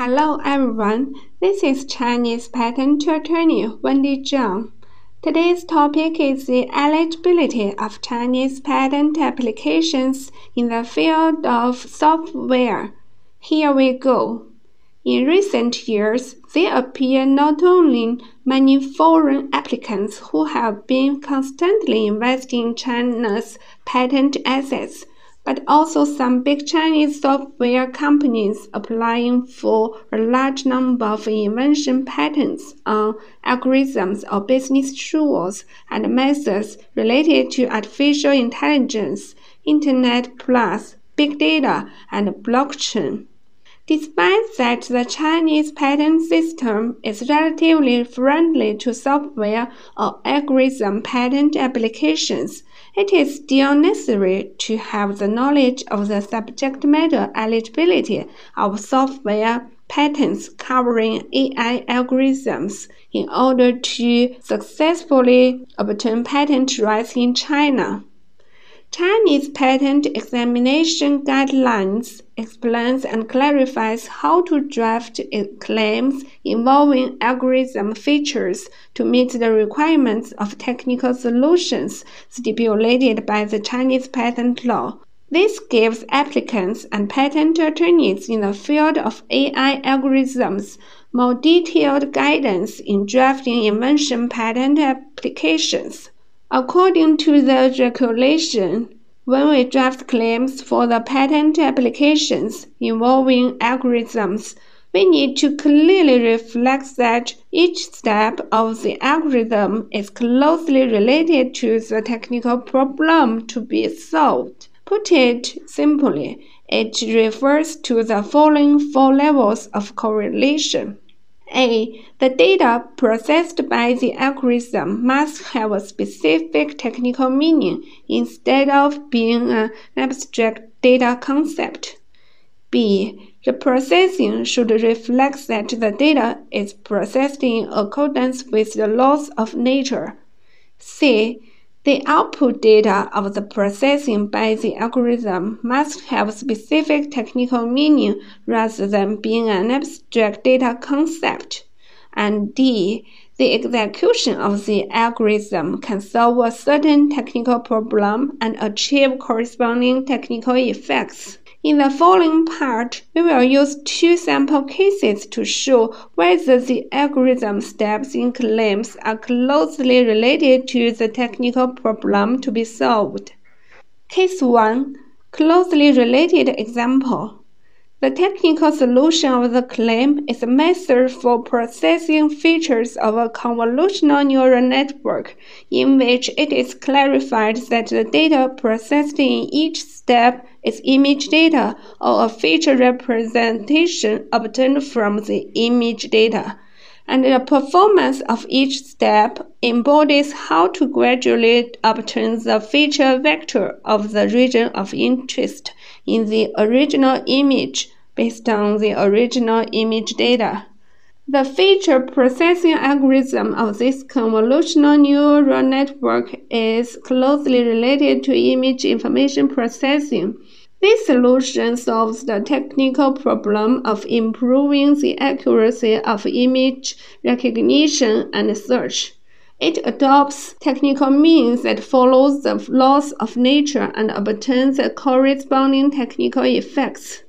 Hello everyone, this is Chinese patent attorney Wendy Zhang. Today's topic is the eligibility of Chinese patent applications in the field of software. Here we go. In recent years, there appear not only many foreign applicants who have been constantly investing in China's patent assets, but also some big Chinese software companies applying for a large number of invention patents on algorithms or business tools and methods related to artificial intelligence, Internet Plus, big data, and blockchain. Despite that the Chinese patent system is relatively friendly to software or algorithm patent applications, it is still necessary to have the knowledge of the subject matter eligibility of software patents covering AI algorithms in order to successfully obtain patent rights in China. Chinese Patent Examination Guidelines explains and clarifies how to draft claims involving algorithm features to meet the requirements of technical solutions stipulated by the Chinese patent law. This gives applicants and patent attorneys in the field of AI algorithms more detailed guidance in drafting invention patent applications. According to the regulation, when we draft claims for the patent applications involving algorithms, we need to clearly reflect that each step of the algorithm is closely related to the technical problem to be solved. Put it simply, it refers to the following four levels of correlation. A. The data processed by the algorithm must have a specific technical meaning instead of being an abstract data concept. B. The processing should reflect that the data is processed in accordance with the laws of nature. C. The output data of the processing by the algorithm must have specific technical meaning rather than being an abstract data concept. And D. The execution of the algorithm can solve a certain technical problem and achieve corresponding technical effects. In the following part, we will use two sample cases to show whether the algorithm steps in claims are closely related to the technical problem to be solved. Case 1 Closely related example the technical solution of the claim is a method for processing features of a convolutional neural network, in which it is clarified that the data processed in each step is image data or a feature representation obtained from the image data and the performance of each step embodies how to gradually obtain the feature vector of the region of interest in the original image based on the original image data. The feature processing algorithm of this convolutional neural network is closely related to image information processing this solution solves the technical problem of improving the accuracy of image recognition and search. It adopts technical means that follows the laws of nature and obtains the corresponding technical effects.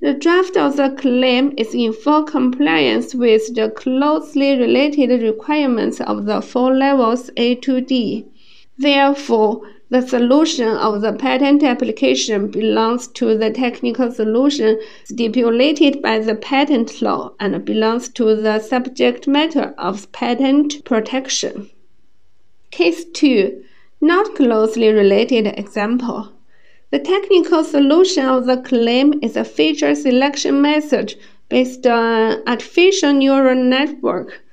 The draft of the claim is in full compliance with the closely related requirements of the four levels A to D. Therefore, the solution of the patent application belongs to the technical solution stipulated by the patent law and belongs to the subject matter of patent protection. Case 2 Not closely related example. The technical solution of the claim is a feature selection method based on artificial neural network.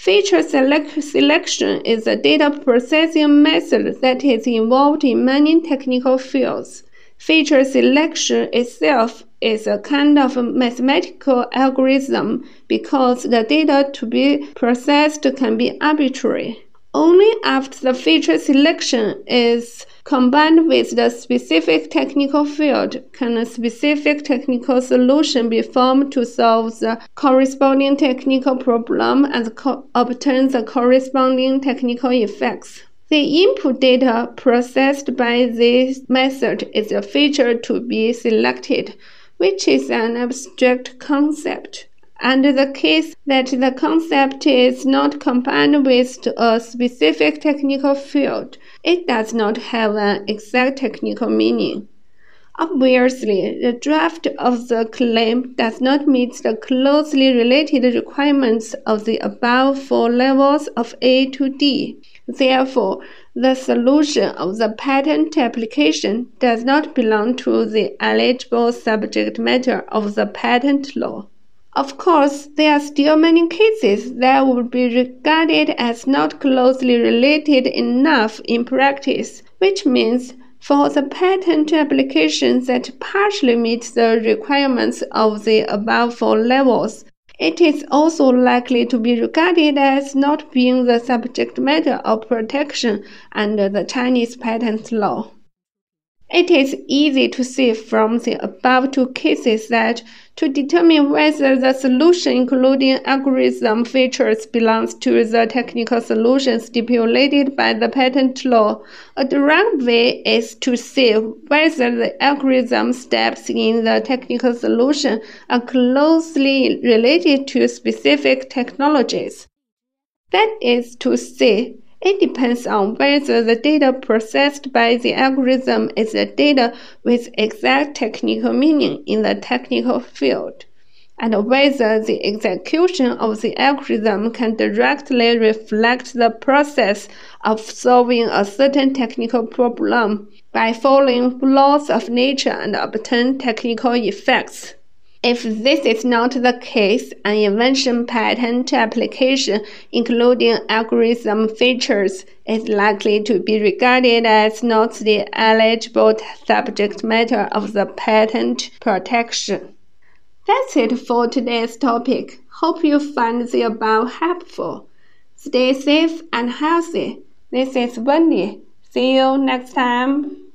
Feature select selection is a data processing method that is involved in many technical fields. Feature selection itself is a kind of mathematical algorithm because the data to be processed can be arbitrary. Only after the feature selection is combined with the specific technical field can a specific technical solution be formed to solve the corresponding technical problem and obtain the corresponding technical effects. The input data processed by this method is a feature to be selected, which is an abstract concept. Under the case that the concept is not combined with a specific technical field, it does not have an exact technical meaning. Obviously, the draft of the claim does not meet the closely related requirements of the above four levels of A to D. Therefore, the solution of the patent application does not belong to the eligible subject matter of the patent law. Of course, there are still many cases that would be regarded as not closely related enough in practice, which means for the patent applications that partially meet the requirements of the above four levels, it is also likely to be regarded as not being the subject matter of protection under the Chinese patent law. It is easy to see from the above two cases that to determine whether the solution including algorithm features belongs to the technical solution stipulated by the patent law, a direct way is to see whether the algorithm steps in the technical solution are closely related to specific technologies. That is to say, it depends on whether the data processed by the algorithm is the data with exact technical meaning in the technical field, and whether the execution of the algorithm can directly reflect the process of solving a certain technical problem by following laws of nature and obtain technical effects. If this is not the case, an invention patent application, including algorithm features, is likely to be regarded as not the eligible subject matter of the patent protection. That's it for today's topic. Hope you find the above helpful. Stay safe and healthy. This is Wendy. See you next time.